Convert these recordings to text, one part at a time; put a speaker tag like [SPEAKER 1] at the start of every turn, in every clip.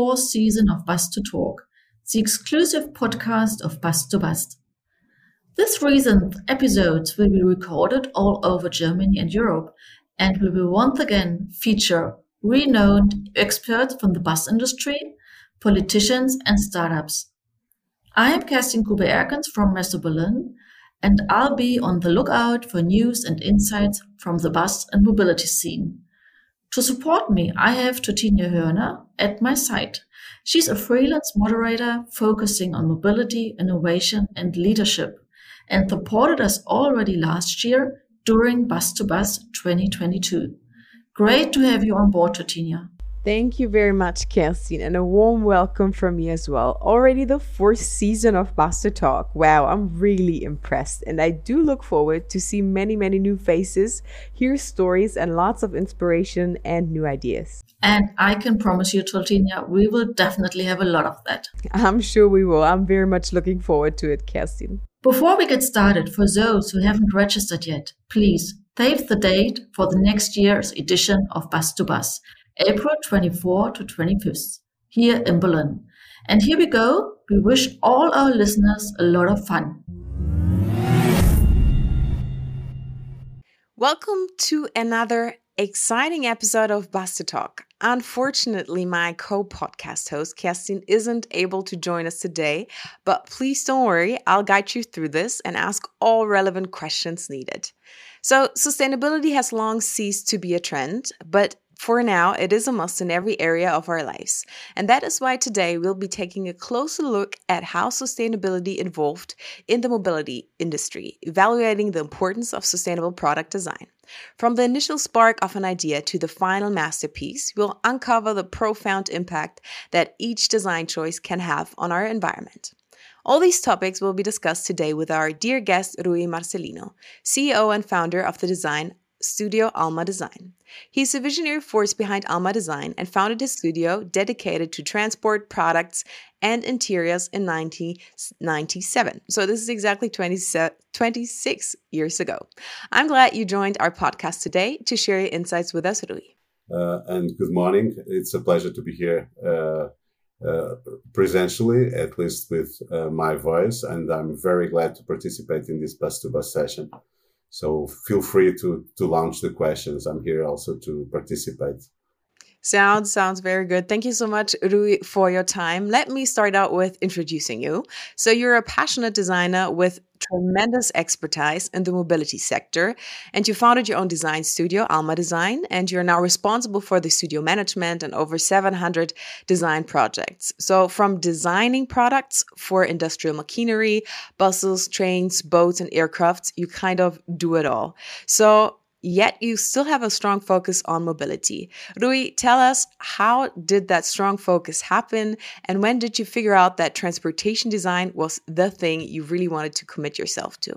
[SPEAKER 1] Fourth season of Bus to Talk, the exclusive podcast of Bus to Bus. This recent episode will be recorded all over Germany and Europe and we will once again feature renowned experts from the bus industry, politicians, and startups. I am Kerstin Grube-Erkens from Messe Berlin, and I'll be on the lookout for news and insights from the bus and mobility scene. To support me, I have Totinia Hörner at my side. She's a freelance moderator focusing on mobility, innovation, and leadership, and supported us already last year during Bus to Bus 2022. Great to have you on board, Totinia.
[SPEAKER 2] Thank you very much, Kerstin, and a warm welcome from me as well. Already the fourth season of to Talk. Wow, I'm really impressed, and I do look forward to see many, many new faces, hear stories, and lots of inspiration and new ideas.
[SPEAKER 1] And I can promise you, Totinia, we will definitely have a lot of that.
[SPEAKER 2] I'm sure we will. I'm very much looking forward to it, Kerstin.
[SPEAKER 1] Before we get started, for those who haven't registered yet, please save the date for the next year's edition of Bus to Bus April 24 to 25th, here in Berlin. And here we go. We wish all our listeners a lot of fun.
[SPEAKER 2] Welcome to another exciting episode of Bus to Talk. Unfortunately, my co podcast host, Kerstin, isn't able to join us today, but please don't worry, I'll guide you through this and ask all relevant questions needed. So, sustainability has long ceased to be a trend, but for now, it is a must in every area of our lives. And that is why today we'll be taking a closer look at how sustainability evolved in the mobility industry, evaluating the importance of sustainable product design. From the initial spark of an idea to the final masterpiece, we'll uncover the profound impact that each design choice can have on our environment. All these topics will be discussed today with our dear guest Rui Marcelino, CEO and founder of the design studio Almadesign. He's the visionary force behind Almadesign and founded his studio dedicated to transport products and interiors in 1997. So this is exactly 20, 26 years ago. I'm glad you joined our podcast today to share your insights with us, Rui.
[SPEAKER 3] Uh, and good morning. It's a pleasure to be here uh, uh, presentially, at least with uh, my voice, and I'm very glad to participate in this bus to bus session. So feel free to to launch the questions. I'm here also to participate.
[SPEAKER 2] Sounds sounds very good. Thank you so much, Rui, for your time. Let me start out with introducing you. So you're a passionate designer with tremendous expertise in the mobility sector, and you founded your own design studio, Almadesign, and you're now responsible for the studio management and over 700 design projects. So from designing products for industrial machinery, buses, trains, boats, and aircrafts, you kind of do it all. So yet you still have a strong focus on mobility. Rui, tell us how did that strong focus happen and when did you figure out that transportation design was the thing you really wanted to commit yourself to?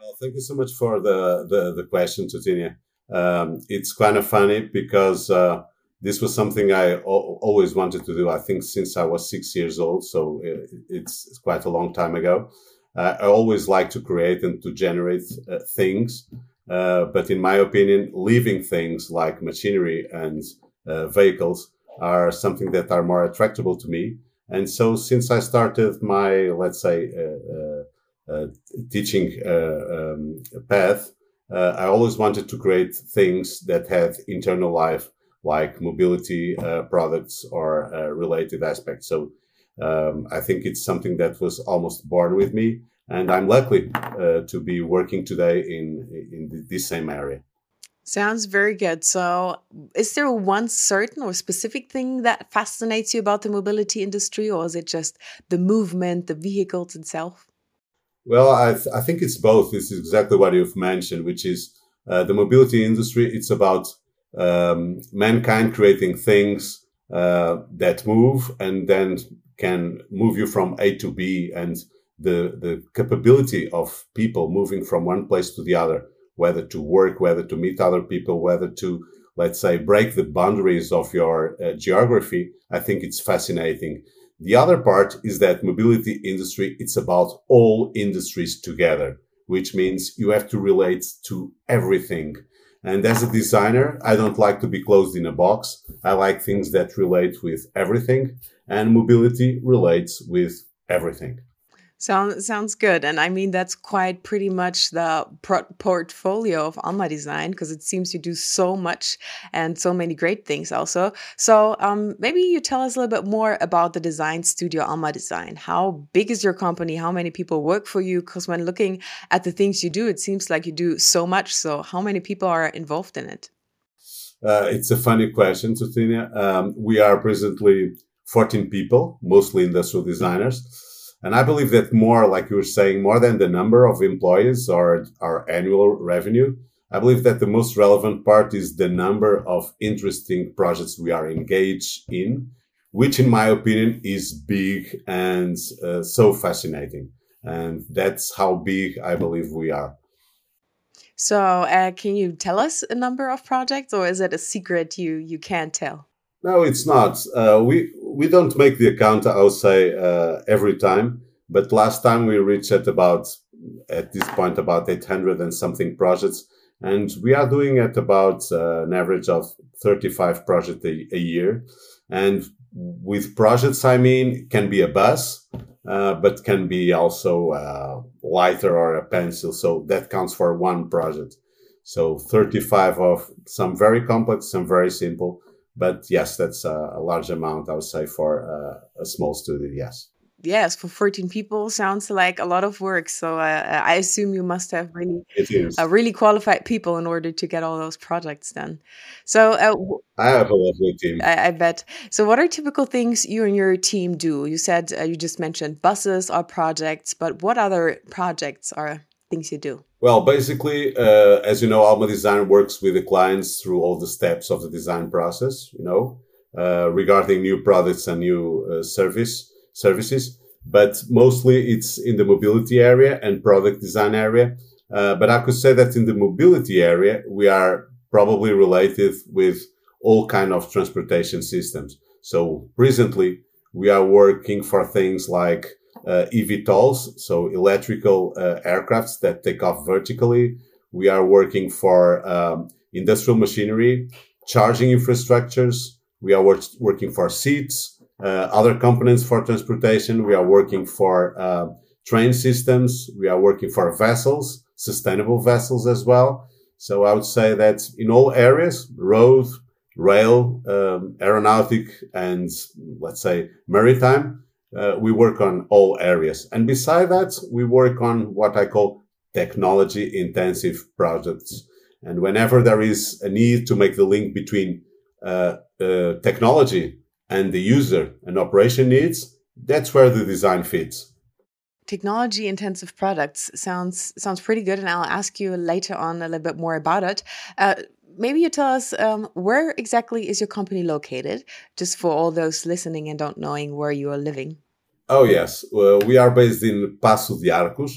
[SPEAKER 3] Well, thank you so much for the, the, the question, Totinia. Um, it's kind of funny because uh, this was something I o- always wanted to do, I think, since I was six years old. So it, it's, it's, quite a long time ago. Uh, I always like to create and to generate uh, things. Uh, but in my opinion, living things like machinery and uh, vehicles are something that are more attractable to me. And so since I started my, let's say, uh, uh, uh teaching um, path, I always wanted to create things that had internal life, like mobility products or related aspects. So um, I think it's something that was almost born with me and I'm lucky uh, to be working today in in this same area.
[SPEAKER 2] Sounds very good. So, is there one certain or specific thing that fascinates you about the mobility industry, or is it just the movement, the vehicles itself?
[SPEAKER 3] Well, I, th I think it's both. This is exactly what you've mentioned, which is uh, the mobility industry. It's about um, mankind creating things uh, that move and then can move you from A to B and the, the capability of people moving from one place to the other, whether to work, whether to meet other people, whether to, let's say, break the boundaries of your uh, geography, I think it's fascinating. The other part is that mobility industry, it's about all industries together, which means you have to relate to everything. And as a designer, I don't like to be closed in a box. I like things that relate with everything, and mobility relates with everything.
[SPEAKER 2] Sounds sounds good, and I mean that's quite pretty much the portfolio of Almadesign because it seems you do so much and so many great things also. So um, maybe you tell us a little bit more about the design studio Almadesign. How big is your company? How many people work for you? Because when looking at the things you do, it seems like you do so much. So how many people are involved in it?
[SPEAKER 3] Uh, it's a funny question, Totinia. Um, we are presently 14 people, mostly industrial designers and I believe that more, like you were saying, more than the number of employees or our annual revenue, I believe that the most relevant part is the number of interesting projects we are engaged in, which in my opinion is big and uh, so fascinating. And that's how big I believe we are.
[SPEAKER 2] So, uh, can you tell us a number of projects, or is it a secret you you can't tell?
[SPEAKER 3] No, it's not. Uh, we we don't make the account, I would say, uh, every time. But last time we reached at about at this point about 800 and something projects, and we are doing at about uh, an average of 35 projects a, a, year. And with projects, I mean, can be a bus, uh, but can be also a lighter or a pencil. So that counts for one project. So 35 of some very complex, some very simple but yes, that's a, a large amount, I would say, for uh, a small studio. Yes.
[SPEAKER 2] Yes, for 14 people sounds like a lot of work. So uh, I assume you must have really, uh, really qualified people in order to get all those projects done. So uh,
[SPEAKER 3] I have a lovely team.
[SPEAKER 2] I, I, bet. So what are typical things you and your team do? You said uh, you just mentioned buses are projects, but what other projects are things you do?
[SPEAKER 3] Well, basically, uh, as you know, Almadesign works with the clients through all the steps of the design process, you know, uh, regarding new products and new uh, service services. But mostly it's in the mobility area and product design area. Uh, but I could say that in the mobility area, we are probably related with all kind of transportation systems. So presently, we are working for things like uh, eVTOLs, so electrical uh, aircrafts that take off vertically. We are working for um, industrial machinery, charging infrastructures. We are wor- working for seats, uh, other components for transportation. We are working for uh, train systems. We are working for vessels, sustainable vessels as well. So I would say that in all areas, road, rail, um, aeronautic, and let's say maritime, uh, we work on all areas. And beside that, we work on what I call technology intensive projects. And whenever there is a need to make the link between uh, uh, technology and the user and operation needs, that's where the design fits.
[SPEAKER 2] Technology intensive products sounds sounds pretty good, and I'll ask you later on a little bit more about it. Maybe you tell us um, where exactly is your company located, just for all those listening and don't knowing where you are living.
[SPEAKER 3] Oh yes, well, we are based in Paço de Arcos.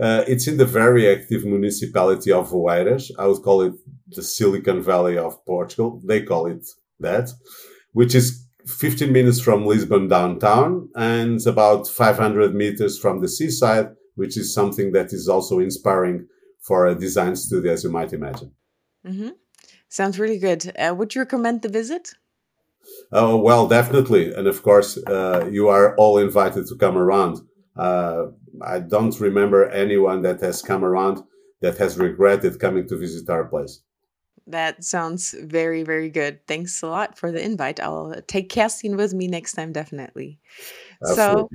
[SPEAKER 3] Uh, it's in the very active municipality of Oeiras. I would call it the Silicon Valley of Portugal. They call it that, which is 15 minutes from Lisbon downtown and about 500 meters from the seaside, which is something that is also inspiring for a design studio, as you might imagine.
[SPEAKER 2] Mm-hmm. Sounds really good. Uh, would you recommend the visit?
[SPEAKER 3] Oh, well, definitely. And of course, uh, you are all invited to come around. Uh, I don't remember anyone that has come around that has regretted coming to visit our place.
[SPEAKER 2] That sounds very, very good. Thanks a lot for the invite. I'll take Kerstin with me next time, definitely. Absolutely. So,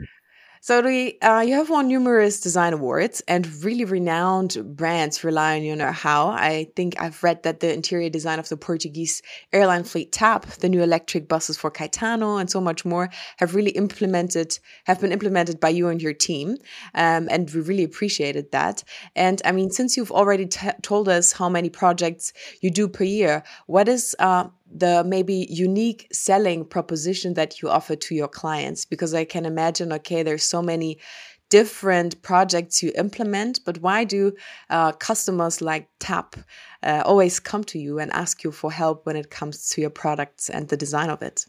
[SPEAKER 2] so uh, you have won numerous design awards, and really renowned brands rely on your know-how. I think I've read that the interior design of the Portuguese airline fleet TAP, the new electric buses for Caetano, and so much more have really implemented have been implemented by you and your team, um, and we really appreciated that. And I mean, since you've already told us how many projects you do per year, what is uh, the maybe unique selling proposition that you offer to your clients because i can imagine okay there's so many different projects you implement but why do uh, customers like tap uh, always come to you and ask you for help when it comes to your products and the design of it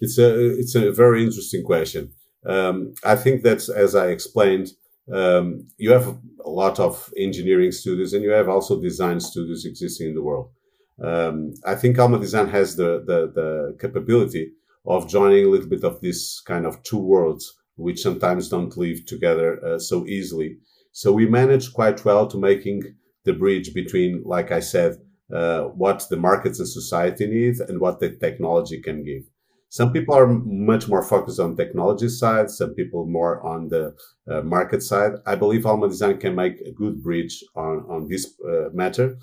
[SPEAKER 3] it's a it's a very interesting question um, i think that as i explained um, you have a lot of engineering studios and you have also design studios existing in the world. Um, I think Almadesign has the, the, the capability of joining a little bit of this kind of two worlds, which sometimes don't live together uh, so easily. So we managed quite well to making the bridge between, like I said, uh, what the markets and society need and what the technology can give. Some people are much more focused on technology side, some people more on the uh, market side. I believe Almadesign can make a good bridge on, on this uh, matter.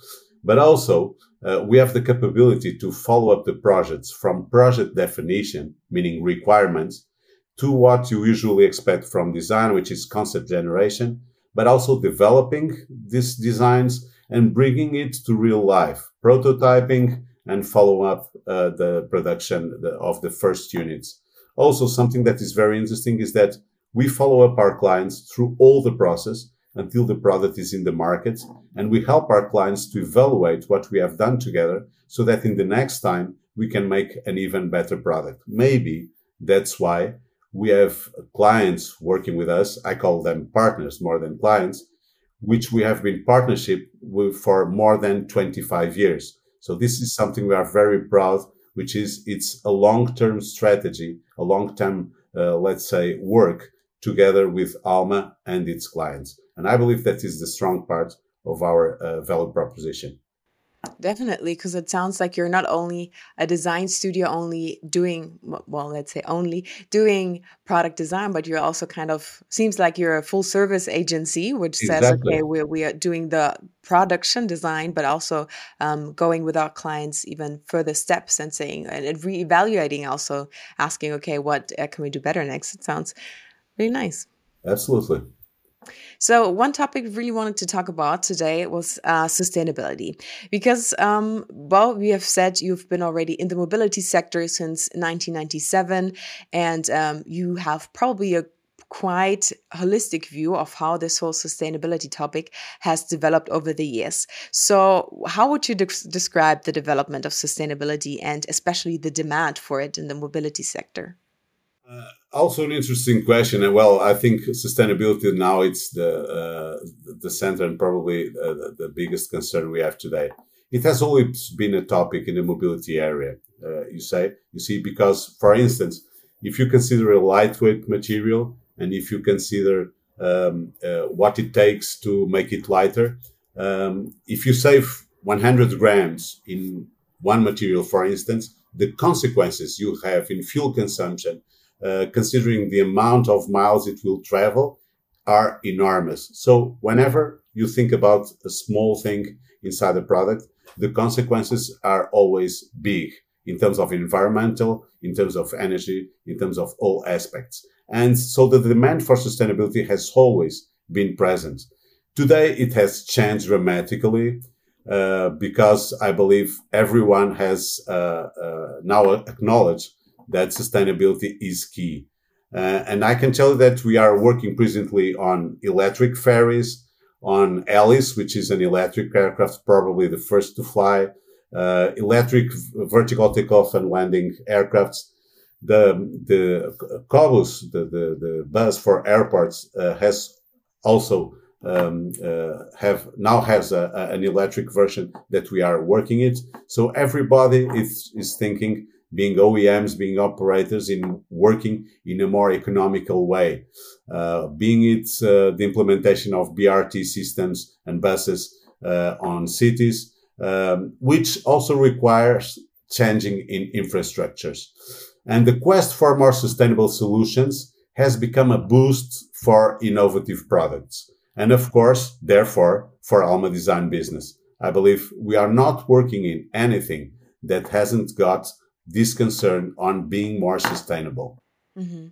[SPEAKER 3] But also, uh, we have the capability to follow up the projects from project definition, meaning requirements, to what you usually expect from design, which is concept generation, but also developing these designs and bringing it to real life, prototyping, and follow up uh, the production of the first units. Also, something that is very interesting is that we follow up our clients through all the process until the product is in the market, and we help our clients to evaluate what we have done together so that in the next time we can make an even better product. Maybe that's why we have clients working with us. I call them partners more than clients, which we have been partnership with for more than 25 years. So this is something we are very proud, which is it's a long-term strategy, a long-term, uh, let's say, work together with Alma and its clients. And I believe that is the strong part of our uh, value proposition.
[SPEAKER 2] Definitely, because it sounds like you're not only a design studio, only doing, well, let's say only doing product design, but you're also kind of, seems like you're a full service agency, which exactly. says, okay, we're, we are doing the production design, but also um, going with our clients even further steps and saying, and re-evaluating also asking, okay, what uh, can we do better next? It sounds really nice.
[SPEAKER 3] Absolutely.
[SPEAKER 2] So, one topic we really wanted to talk about today was uh, sustainability. Because, um, well, we have said you've been already in the mobility sector since 1997, and um, you have probably a quite holistic view of how this whole sustainability topic has developed over the years. So, how would you de describe the development of sustainability and especially the demand for it in the mobility sector?
[SPEAKER 3] Uh, also an interesting question. And well, I think sustainability now it's the uh, the center and probably uh, the biggest concern we have today. It has always been a topic in the mobility area. Uh, you say you see because, for instance, if you consider a lightweight material and if you consider um, uh, what it takes to make it lighter, um, if you save 100 grams in one material, for instance, the consequences you have in fuel consumption uh, considering the amount of miles it will travel, are enormous. So whenever you think about a small thing inside a product, the consequences are always big in terms of environmental, in terms of energy, in terms of all aspects. And so the demand for sustainability has always been present. Today, it has changed dramatically uh, because I believe everyone has uh, uh, now acknowledged that sustainability is key. Uh, and I can tell you that we are working presently on electric ferries, on Alice, which is an electric aircraft, probably the first to fly, uh, electric vertical takeoff and landing aircrafts. The the Cobus, the, the, the bus for airports, uh, has also um, uh, have now has a, a, an electric version that we are working it. So everybody is is thinking being OEMs, being operators in working in a more economical way, uh, being it uh, the implementation of BRT systems and buses uh, on cities, um, which also requires changing in infrastructures. And the quest for more sustainable solutions has become a boost for innovative products. And of course, therefore, for Almadesign business. I believe we are not working in anything that hasn't got this concern on being more sustainable.
[SPEAKER 2] Mm-hmm.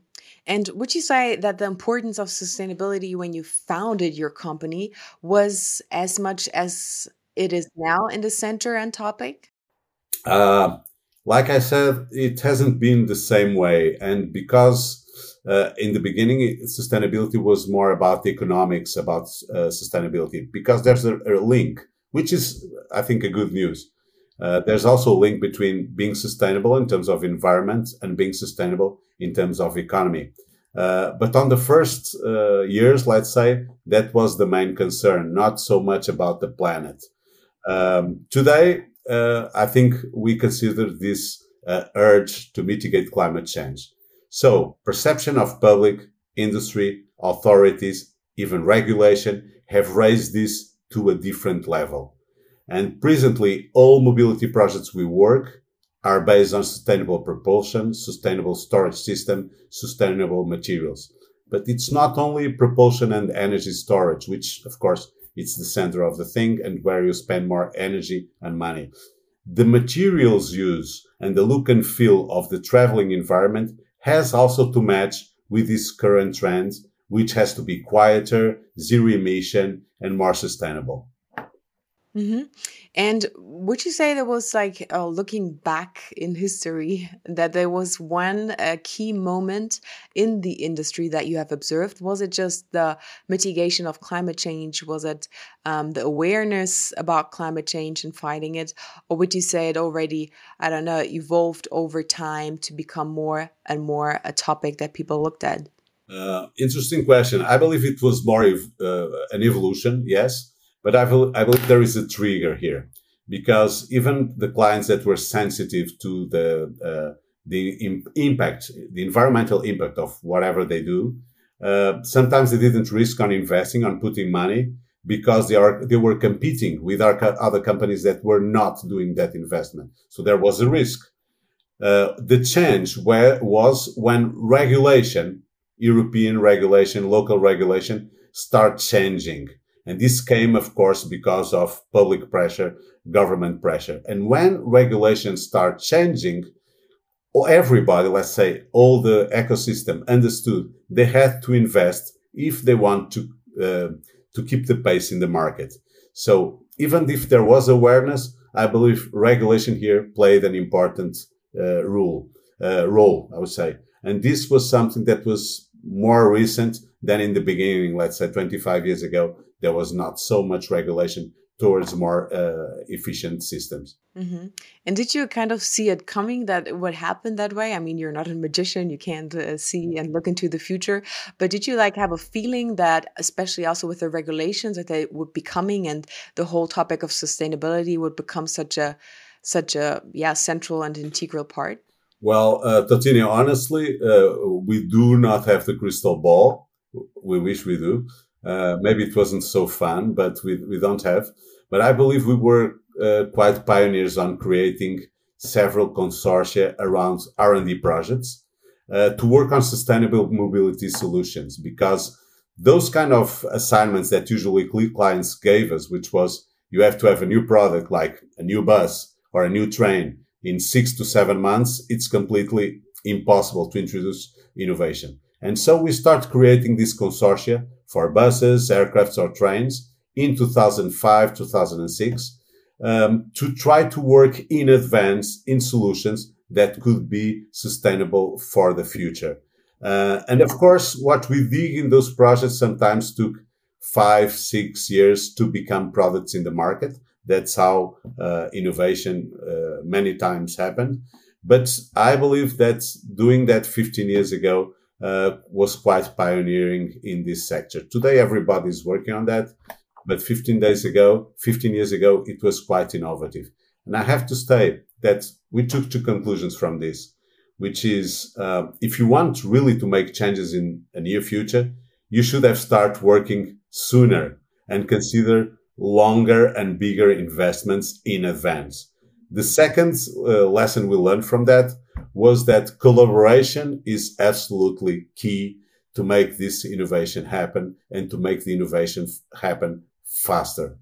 [SPEAKER 2] And would you say that the importance of sustainability when you founded your company was as much as it is now in the center and topic?
[SPEAKER 3] Uh, like I said, it hasn't been the same way. And because uh, in the beginning, sustainability was more about the economics, about uh, sustainability, because there's a, a, link, which is, I think, a good news. Uh, there's also a link between being sustainable in terms of environment and being sustainable in terms of economy. Uh, but on the first uh, years, let's say, that was the main concern, not so much about the planet. Um, today, uh, I think we consider this uh, urge to mitigate climate change. So, perception of public, industry, authorities, even regulation have raised this to a different level. And presently, all mobility projects we work are based on sustainable propulsion, sustainable storage system, sustainable materials. But it's not only propulsion and energy storage, which of course it's the center of the thing and where you spend more energy and money. The materials used and the look and feel of the traveling environment has also to match with these current trends, which has to be quieter, zero emission, and more sustainable.
[SPEAKER 2] Mm-hmm. And would you say there was like uh, looking back in history that there was one uh, key moment in the industry that you have observed? Was it just the mitigation of climate change? Was it um, the awareness about climate change and fighting it? Or would you say it already, I don't know, evolved over time to become more and more a topic that people looked at?
[SPEAKER 3] Uh, interesting question. I believe it was more uh, an evolution, yes but I, I believe there is a trigger here because even the clients that were sensitive to the uh, the Im- impact, the environmental impact of whatever they do, uh, sometimes they didn't risk on investing on putting money because they are they were competing with our co- other companies that were not doing that investment. So there was a risk. Uh, the change where was when regulation, European regulation, local regulation, start changing and this came, of course, because of public pressure, government pressure. And when regulations start changing, everybody, let's say all the ecosystem understood they had to invest if they want to, uh, to keep the pace in the market. So even if there was awareness, I believe regulation here played an important uh, uh, role, I would say. And this was something that was more recent than in the beginning, let's say 25 years ago, there was not so much regulation towards more uh, efficient systems.
[SPEAKER 2] Mm-hmm. And did you kind of see it coming that it would happen that way? I mean, you're not a magician; you can't uh, see and look into the future. But did you like have a feeling that, especially also with the regulations, that they would be coming, and the whole topic of sustainability would become such a, such a yeah central and integral part?
[SPEAKER 3] Well, uh, Tatiana, honestly, uh, we do not have the crystal ball. We wish we do. Uh, maybe it wasn't so fun, but we, we don't have. But I believe we were uh, quite pioneers on creating several consortia around R&D projects uh, to work on sustainable mobility solutions because those kind of assignments that usually clients gave us, which was you have to have a new product like a new bus or a new train in six to seven months, it's completely impossible to introduce innovation. And so we start creating this consortia for buses, aircrafts, or trains in 2005, 2006, um, to try to work in advance in solutions that could be sustainable for the future. Uh, and of course, what we did in those projects sometimes took five, six years to become products in the market. That's how uh, innovation uh, many times happened. But I believe that doing that 15 years ago uh, was quite pioneering in this sector. Today, everybody is working on that. But 15 days ago, 15 years ago, it was quite innovative. And I have to say that we took two conclusions from this, which is uh, if you want really to make changes in a near future, you should have started working sooner and consider longer and bigger investments in advance. The second uh, lesson we learned from that was that collaboration is absolutely key to make this innovation happen and to make the innovation happen faster.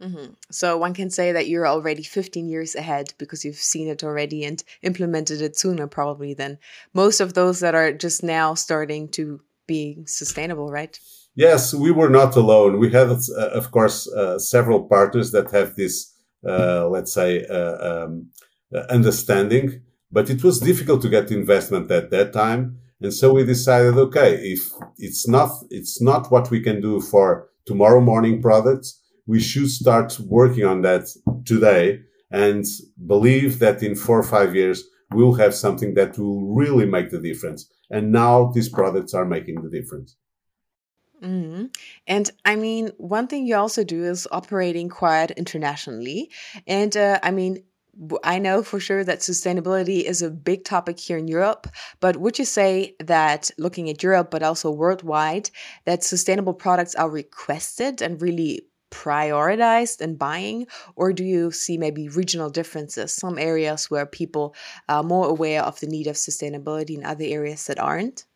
[SPEAKER 2] Mm-hmm. So one can say that you're already 15 years ahead because you've seen it already and implemented it sooner, probably than most of those that are just now starting to be sustainable, right?
[SPEAKER 3] Yes, we were not alone. We had, uh, of course, uh, several partners that have this, uh, let's say, uh, um, uh, understanding but it was difficult to get investment at that time. And so we decided, okay, if it's not, it's not what we can do for tomorrow morning products, we should start working on that today and believe that in four or five years, we'll have something that will really make the difference. And now these products are making the difference.
[SPEAKER 2] Mm-hmm. And I mean, one thing you also do is operating quite internationally. And uh, I mean, I know for sure that sustainability is a big topic here in Europe, but would you say that looking at Europe, but also worldwide, that sustainable products are requested and really prioritized in buying, or do you see maybe regional differences? Some areas where people are more aware of the need of sustainability, and other areas that aren't.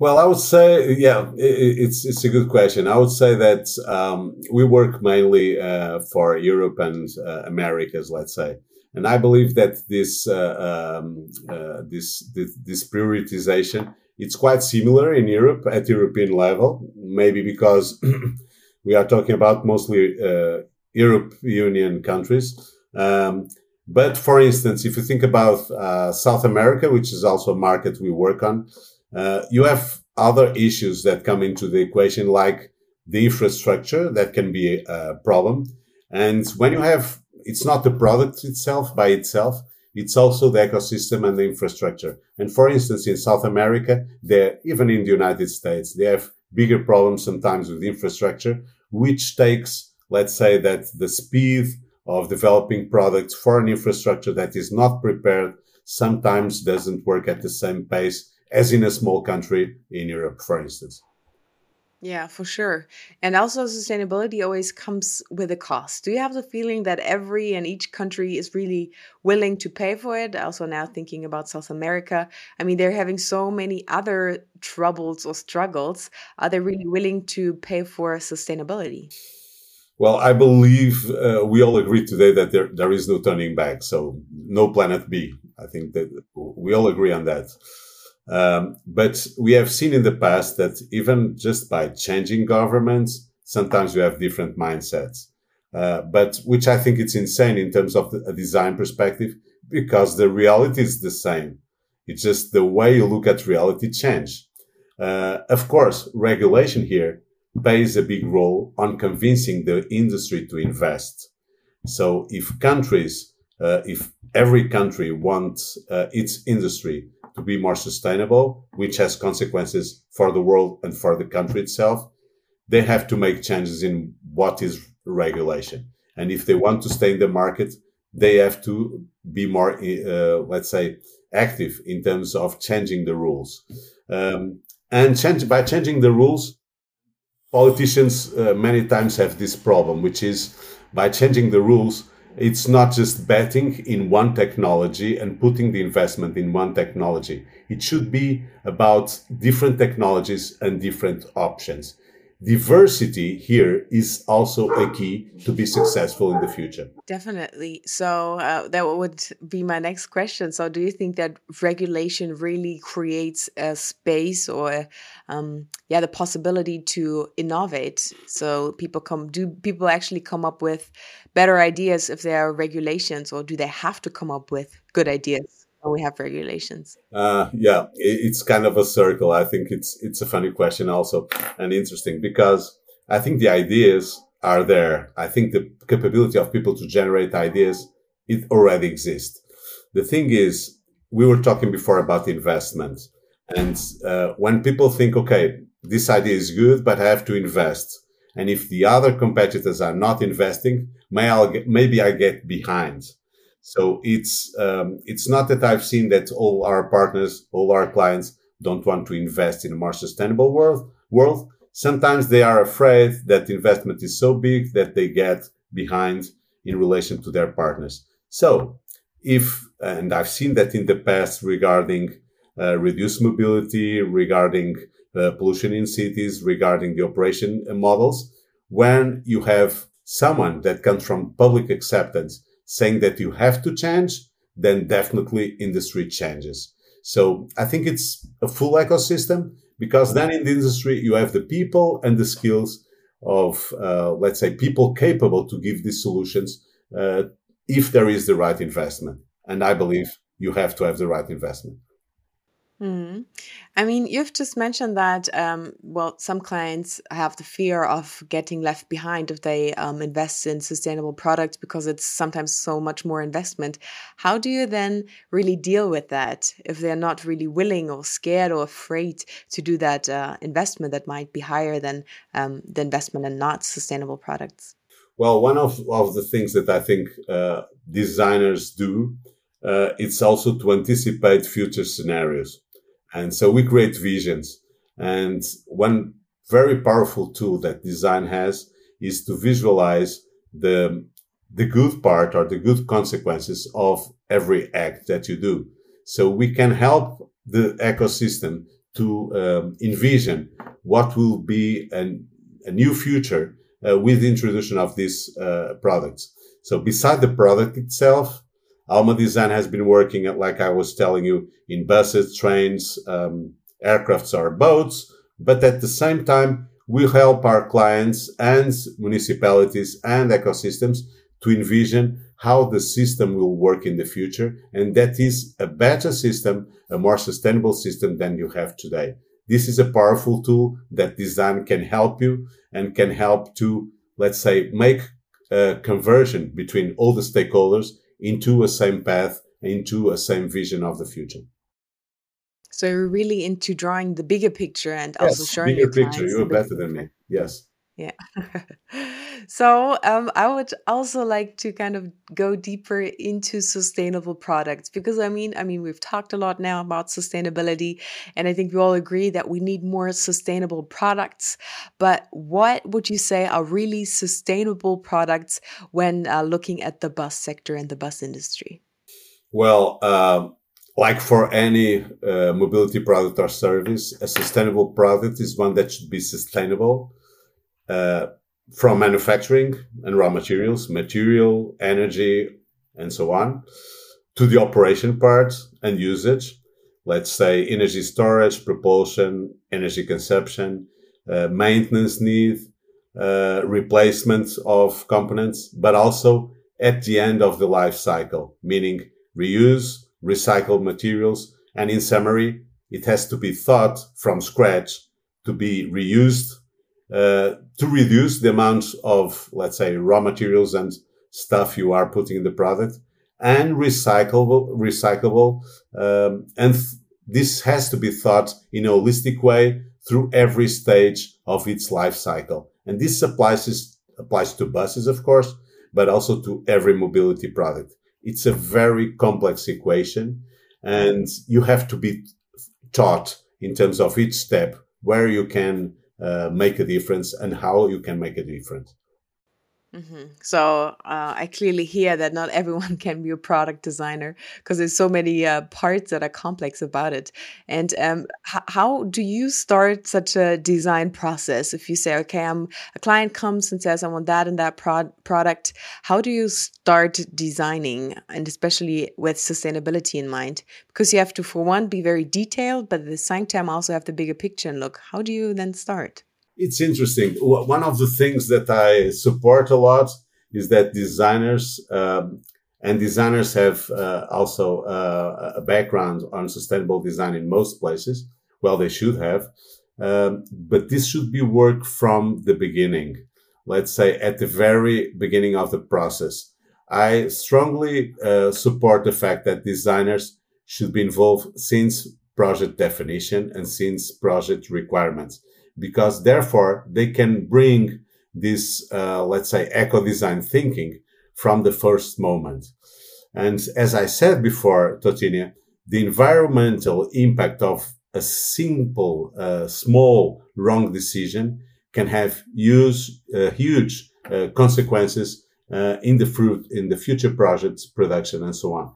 [SPEAKER 3] Well, I would say, yeah, it's it's a good question. I would say that um, we work mainly uh, for Europe and uh, Americas, let's say, and I believe that this uh, um, uh, this, this, this prioritization it's quite similar in Europe at European level. Maybe because we are talking about mostly uh, Europe Union countries. Um, but for instance, if you think about uh, South America, which is also a market we work on. Uh, you have other issues that come into the equation, like the infrastructure that can be a problem. And when you have, it's not the product itself by itself. It's also the ecosystem and the infrastructure. And for instance, in South America, there, even in the United States, they have bigger problems sometimes with infrastructure, which takes, let's say that the speed of developing products for an infrastructure that is not prepared sometimes doesn't work at the same pace as in a small country in Europe, for instance.
[SPEAKER 2] Yeah, for sure. And also, sustainability always comes with a cost. Do you have the feeling that every and each country is really willing to pay for it? Also, now thinking about South America, I mean, they're having so many other troubles or struggles. Are they really willing to pay for sustainability?
[SPEAKER 3] Well, I believe uh, we all agree today that there, there is no turning back. So, no planet B. I think that we all agree on that. Um, but we have seen in the past that even just by changing governments, sometimes we have different mindsets. Uh, but which I think it's insane in terms of the, a design perspective because the reality is the same. It's just the way you look at reality change. Uh, of course, regulation here plays a big role on convincing the industry to invest. So if countries, uh, if every country wants uh, its industry to be more sustainable, which has consequences for the world and for the country itself, they have to make changes in what is regulation. And if they want to stay in the market, they have to be more, uh, let's say, active in terms of changing the rules. Um, and change, by changing the rules, politicians uh, many times have this problem, which is by changing the rules, it's not just betting in one technology and putting the investment in one technology. It should be about different technologies and different options. Diversity here is also a key to be successful in the future.
[SPEAKER 2] Definitely. So uh, that would be my next question. So, do you think that regulation really creates a space or, um, yeah, the possibility to innovate? So people come. Do people actually come up with better ideas if there are regulations, or do they have to come up with good ideas we have regulations?
[SPEAKER 3] Uh, yeah, it's kind of a circle. I think it's it's a funny question also and interesting because I think the ideas are there. I think the capability of people to generate ideas it already exists. The thing is, we were talking before about investment, and uh, when people think, okay, this idea is good, but I have to invest and if the other competitors are not investing, may I'll get, maybe I get behind. So it's um, it's not that I've seen that all our partners, all our clients don't want to invest in a more sustainable world. World. Sometimes they are afraid that investment is so big that they get behind in relation to their partners. So if and I've seen that in the past regarding uh, reduced mobility, regarding uh, pollution in cities, regarding the operation models. When you have someone that comes from public acceptance saying that you have to change, then definitely industry changes. So I think it's a full ecosystem because then in the industry you have the people and the skills of, uh, let's say, people capable to give these solutions uh, if there is the right investment. And I believe you have to have the right investment.
[SPEAKER 2] Mm. I mean, you've just mentioned that, um, well, some clients have the fear of getting left behind if they um, invest in sustainable products because it's sometimes so much more investment. How do you then really deal with that if they're not really willing or scared or afraid to do that uh, investment that might be higher than um, the investment in not sustainable products?
[SPEAKER 3] Well, one of, of the things that I think uh, designers do, uh, it's also to anticipate future scenarios. And so we create visions. And one very powerful tool that design has is to visualize the, the good part or the good consequences of every act that you do. So we can help the ecosystem to um, envision what will be an, a new future uh, with the introduction of these uh, products. So beside the product itself, Almadesign has been working, like I was telling you, in buses, trains, um, aircrafts, or boats. But at the same time, we help our clients and municipalities and ecosystems to envision how the system will work in the future. And that is a better system, a more sustainable system than you have today. This is a powerful tool that design can help you and can help to, let's say, make a conversion between all the stakeholders into a same path, into a same vision of the future.
[SPEAKER 2] So you're really into drawing the bigger picture and yes, also showing the
[SPEAKER 3] bigger picture. You're better than me. Yes.
[SPEAKER 2] Yeah. so um, I would also like to kind of go deeper into sustainable products because I mean, I mean, we've talked a lot now about sustainability, and I think we all agree that we need more sustainable products. But what would you say are really sustainable products when uh, looking at the bus sector and the bus industry?
[SPEAKER 3] Well, uh, like for any uh, mobility product or service, a sustainable product is one that should be sustainable uh, from manufacturing and raw materials, material, energy, and so on, to the operation part and usage. Let's say energy storage, propulsion, energy consumption, uh, maintenance need, uh, replacement of components, but also at the end of the life cycle, meaning reuse, recycled materials, and in summary, it has to be thought from scratch to be reused uh, to reduce the amount of, let's say, raw materials and stuff you are putting in the product and recyclable, recyclable. Um, and th- this has to be thought in a holistic way through every stage of its life cycle. And this applies, applies to buses, of course, but also to every mobility product. It's a very complex equation and you have to be taught in terms of each step where you can uh, make a difference and how you can make a difference.
[SPEAKER 2] Mm-hmm. So uh, I clearly hear that not everyone can be a product designer because there's so many uh, parts that are complex about it. And um, h- how do you start such a design process? If you say, okay, I'm a client comes and says I want that and that pro- product, how do you start designing, and especially with sustainability in mind? Because you have to, for one, be very detailed, but at the same time also have the bigger picture and look. How do you then start?
[SPEAKER 3] It's interesting. One of the things that I support a lot is that designers um, and designers have uh, also uh, a background on sustainable design in most places. Well, they should have, um, but this should be work from the beginning. Let's say at the very beginning of the process. I strongly uh, support the fact that designers should be involved since project definition and since project requirements because therefore they can bring this, uh, let's say, eco design thinking from the first moment. And as I said before, Totinia, the environmental impact of a simple, uh, small, wrong decision can have huge, uh, huge uh, consequences uh, in the fruit, in the future projects, production, and so on.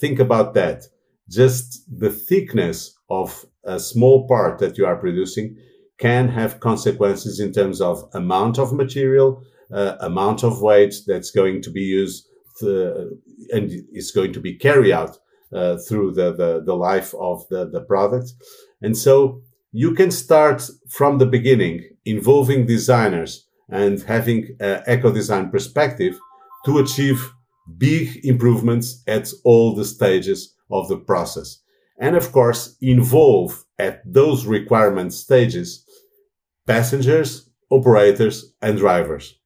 [SPEAKER 3] Think about that. Just the thickness of a small part that you are producing can have consequences in terms of amount of material, uh, amount of weight that's going to be used to, and is going to be carried out uh, through the, the, the, life of the, the product. And so you can start from the beginning involving designers and having an eco design perspective to achieve big improvements at all the stages of the process. and of course involve at those requirement stages passengers, operators, and drivers.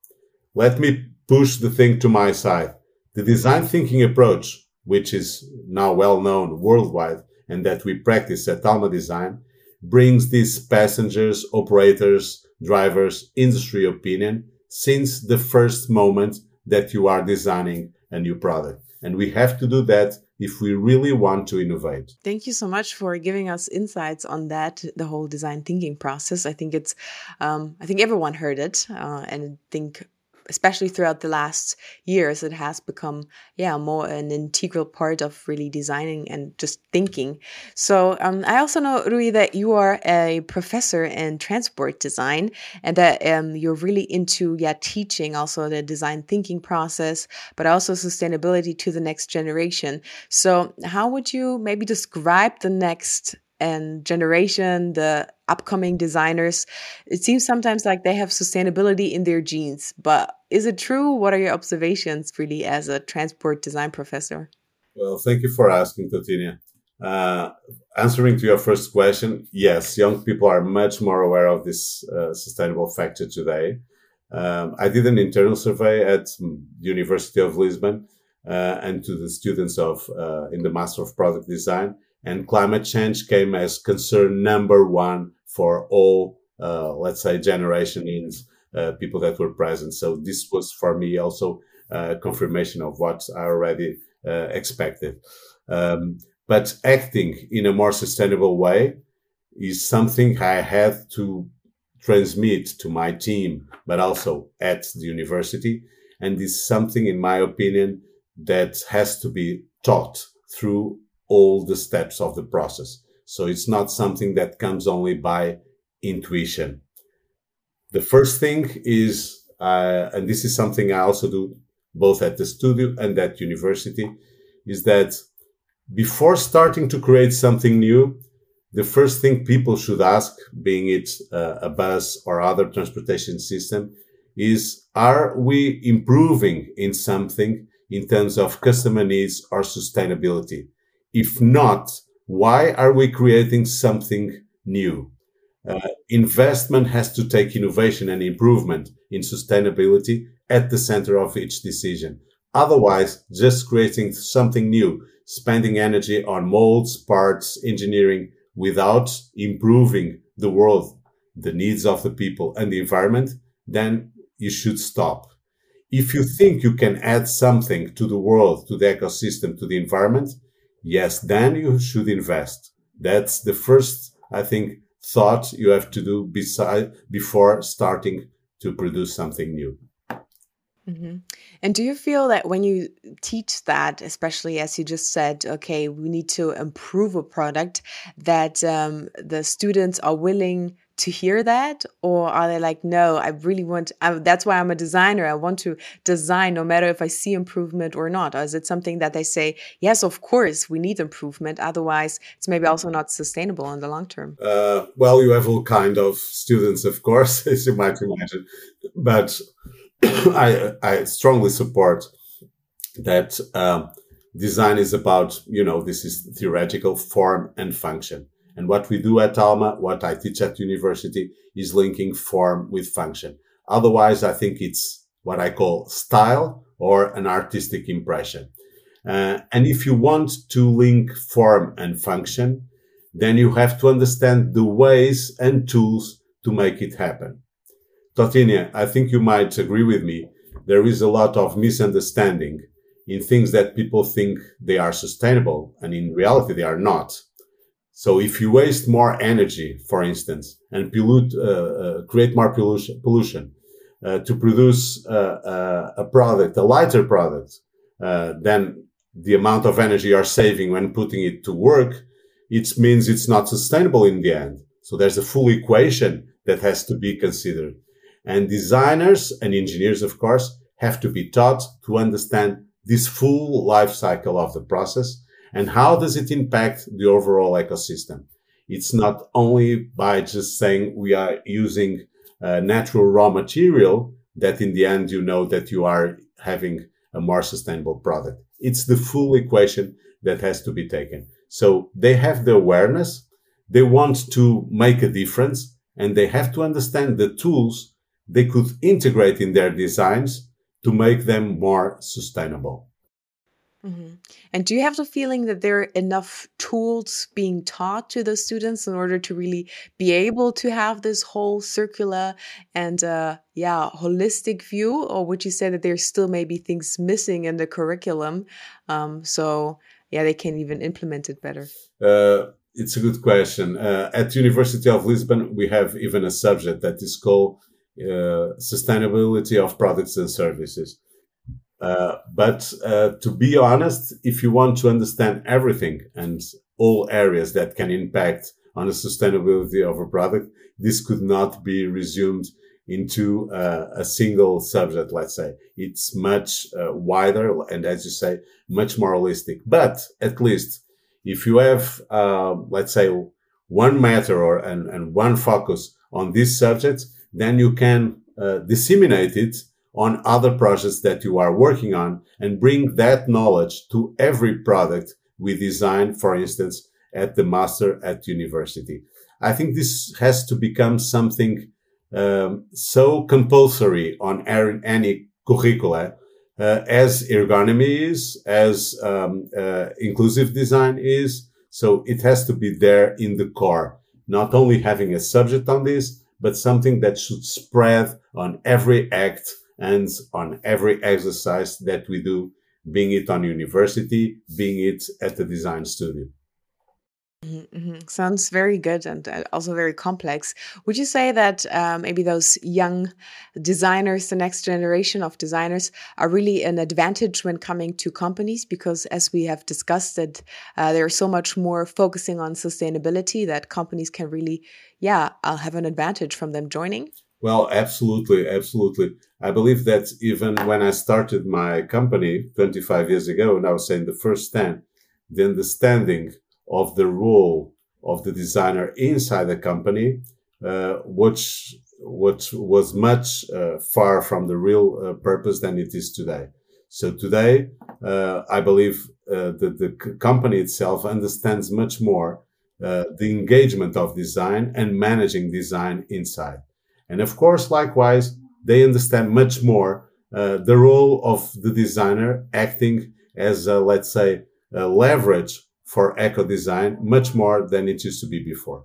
[SPEAKER 3] Let me push the thing to my side. The design thinking approach, which is now well known worldwide and that we practice at Almadesign, brings these passengers, operators, drivers, industry opinion since the first moment that you are designing a new product. And we have to do that if we really want to innovate.
[SPEAKER 2] Thank you so much for giving us insights on that, the whole design thinking process. I think it's, um, I think everyone heard it, uh, and I think especially throughout the last years, it has become, yeah, more an integral part of really designing and just thinking. So um, I also know, Rui, that you are a professor in transport design and that um, you're really into, yeah, teaching also the design thinking process, but also sustainability to the next generation. So how would you maybe describe the next and generation, the upcoming designers, it seems sometimes like they have sustainability in their genes. But is it true? What are your observations really as a transport design professor?
[SPEAKER 3] Well, thank you for asking, Totinia. Uh, answering to your first question, yes, young people are much more aware of this uh, sustainable factor today. Um, I did an internal survey at the University of Lisbon uh, and to the students of uh, in the Master of Product Design, and climate change came as concern number one for all, uh, let's say, generations, uh, people that were present. So this was for me also a confirmation of what I already uh, expected. Um, but acting in a more sustainable way is something I had to transmit to my team, but also at the university. And is something, in my opinion, that has to be taught through all the steps of the process. So it's not something that comes only by intuition. The first thing is, uh, and this is something I also do both at the studio and at university, is that before starting to create something new, the first thing people should ask, being it uh, a bus or other transportation system, is are we improving in something in terms of customer needs or sustainability? If not, why are we creating something new? Uh, investment has to take innovation and improvement in sustainability at the center of each decision. Otherwise, just creating something new, spending energy on molds, parts, engineering without improving the world, the needs of the people and the environment, then you should stop. If you think you can add something to the world, to the ecosystem, to the environment, yes, then you should invest. That's the first, I think, thought you have to do beside before starting to produce something new.
[SPEAKER 2] Mm-hmm. And do you feel that when you teach that, especially as you just said, okay, we need to improve a product, that um, the students are willing to hear that? Or are they like no i really want I, that's why i'm a designer. I want to design no matter if i see improvement or not. Or is it something that they say yes of course we need improvement. Otherwise it's maybe also not sustainable in the long term.
[SPEAKER 3] Uh, well you have all kind of students of course as you might imagine. But I, I strongly support that um, design is about you know this is theoretical form and function and what we do at Alma, what I teach at university is linking form with function. Otherwise, I think it's what I call style or an artistic impression. Uh, and if you want to link form and function, then you have to understand the ways and tools to make it happen. Totinia, I think you might agree with me. There is a lot of misunderstanding in things that people think they are sustainable and in reality they are not. So if you waste more energy, for instance, and pollute, uh, uh, create more pollution, pollution uh, to produce uh, uh, a product, a lighter product, uh, then the amount of energy you're saving when putting it to work, it means it's not sustainable in the end. So there's a full equation that has to be considered. And designers and engineers, of course, have to be taught to understand this full life cycle of the process and how does it impact the overall ecosystem? It's not only by just saying we are using uh, natural raw material that in the end you know that you are having a more sustainable product. It's the full equation that has to be taken. So they have the awareness. They want to make a difference and they have to understand the tools they could integrate in their designs to make them more sustainable.
[SPEAKER 2] Mm-hmm. And do you have the feeling that there are enough tools being taught to the students in order to really be able to have this whole circular and uh, yeah holistic view, or would you say that there's still maybe things missing in the curriculum? Um, so yeah, they can even implement it better.
[SPEAKER 3] Uh, it's a good question. Uh, at University of Lisbon, we have even a subject that is called uh, sustainability of products and services. Uh, but uh, to be honest, if you want to understand everything and all areas that can impact on the sustainability of a product, this could not be resumed into uh, a single subject. Let's say it's much uh, wider and, as you say, much more holistic. But at least if you have, uh, let's say, one matter or and, and one focus on this subject, then you can disseminate it on other projects that you are working on and bring that knowledge to every product we design, for instance, at the master at university. I think this has to become something um, so compulsory on any curricula uh, as ergonomy is, as um, uh, inclusive design is. So it has to be there in the core, not only having a subject on this, but something that should spread on every act and on every exercise that we do, being it on university, being it at the design studio.
[SPEAKER 2] Mm-hmm, mm-hmm. Sounds very good and uh, also very complex. Would you say that um, maybe those young designers, the next generation of designers, are really an advantage when coming to companies? Because as we have discussed, that uh, they're so much more focusing on sustainability that companies can really, yeah, I'll have an advantage from them joining.
[SPEAKER 3] Well, absolutely, absolutely. I believe that even when I started my company 25 years ago, and I was saying the first 10, the understanding of the role of the designer inside the company, uh, which, which was much uh, far from the real uh, purpose than it is today. So today, uh, I believe uh, that the company itself understands much more uh, the engagement of design and managing design inside. And of course, likewise, they understand much more uh, the role of the designer acting as, a, let's say, a leverage for eco design much more than it used to be before.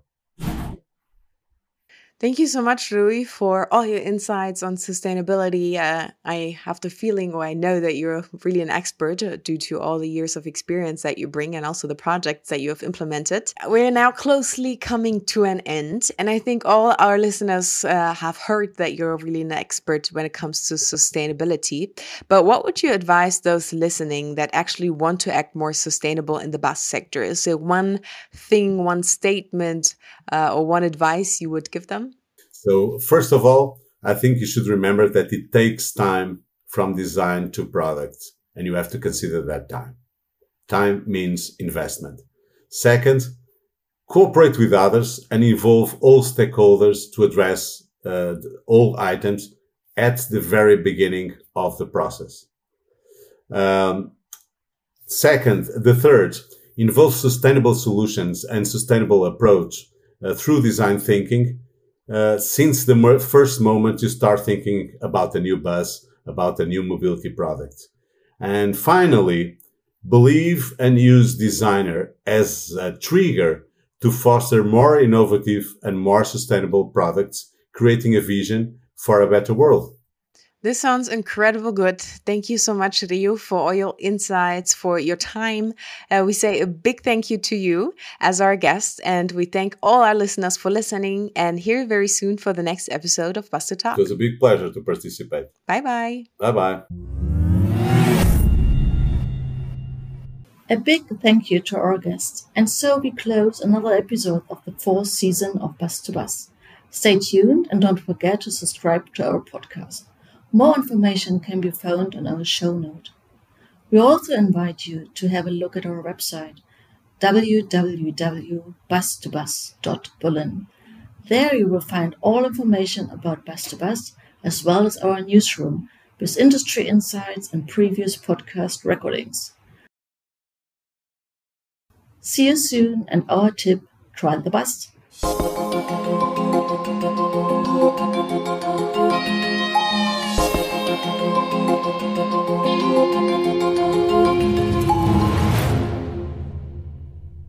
[SPEAKER 2] Thank you so much, Rui, for all your insights on sustainability. Uh, I have the feeling, or I know that you're really an expert uh, due to all the years of experience that you bring and also the projects that you have implemented. We're now closely coming to an end, and I think all our listeners uh, have heard that you're really an expert when it comes to sustainability. But what would you advise those listening that actually want to act more sustainable in the bus sector? Is there one thing, one statement, uh, or one advice you would give them?
[SPEAKER 3] So first of all, I think you should remember that it takes time from design to product and you have to consider that time. Time means investment. Second, cooperate with others and involve all stakeholders to address uh, all items at the very beginning of the process. Um, second, the third, involve sustainable solutions and sustainable approach uh, through design thinking uh, since the mer- first moment you start thinking about a new bus, about a new mobility product. And finally, believe and use designer as a trigger to foster more innovative and more sustainable products, creating a vision for a better world.
[SPEAKER 2] This sounds incredible good. Thank you so much, Rui, for all your insights, for your time. Uh, we say a big thank you to you as our guest, and we thank all our listeners for listening. And here very soon for the next episode of Bus to Talk.
[SPEAKER 3] It was a big pleasure to participate.
[SPEAKER 2] Bye bye.
[SPEAKER 3] Bye bye.
[SPEAKER 1] A big thank you to our guest. And so we close another episode of the fourth season of Bus to Bus. Stay tuned and don't forget to subscribe to our podcast. More information can be found on our show note. We also invite you to have a look at our website www.bus2bus.berlin. There you will find all information about Bus to Bus as well as our newsroom with industry insights and previous podcast recordings. See you soon, and our tip try the bus. うわ!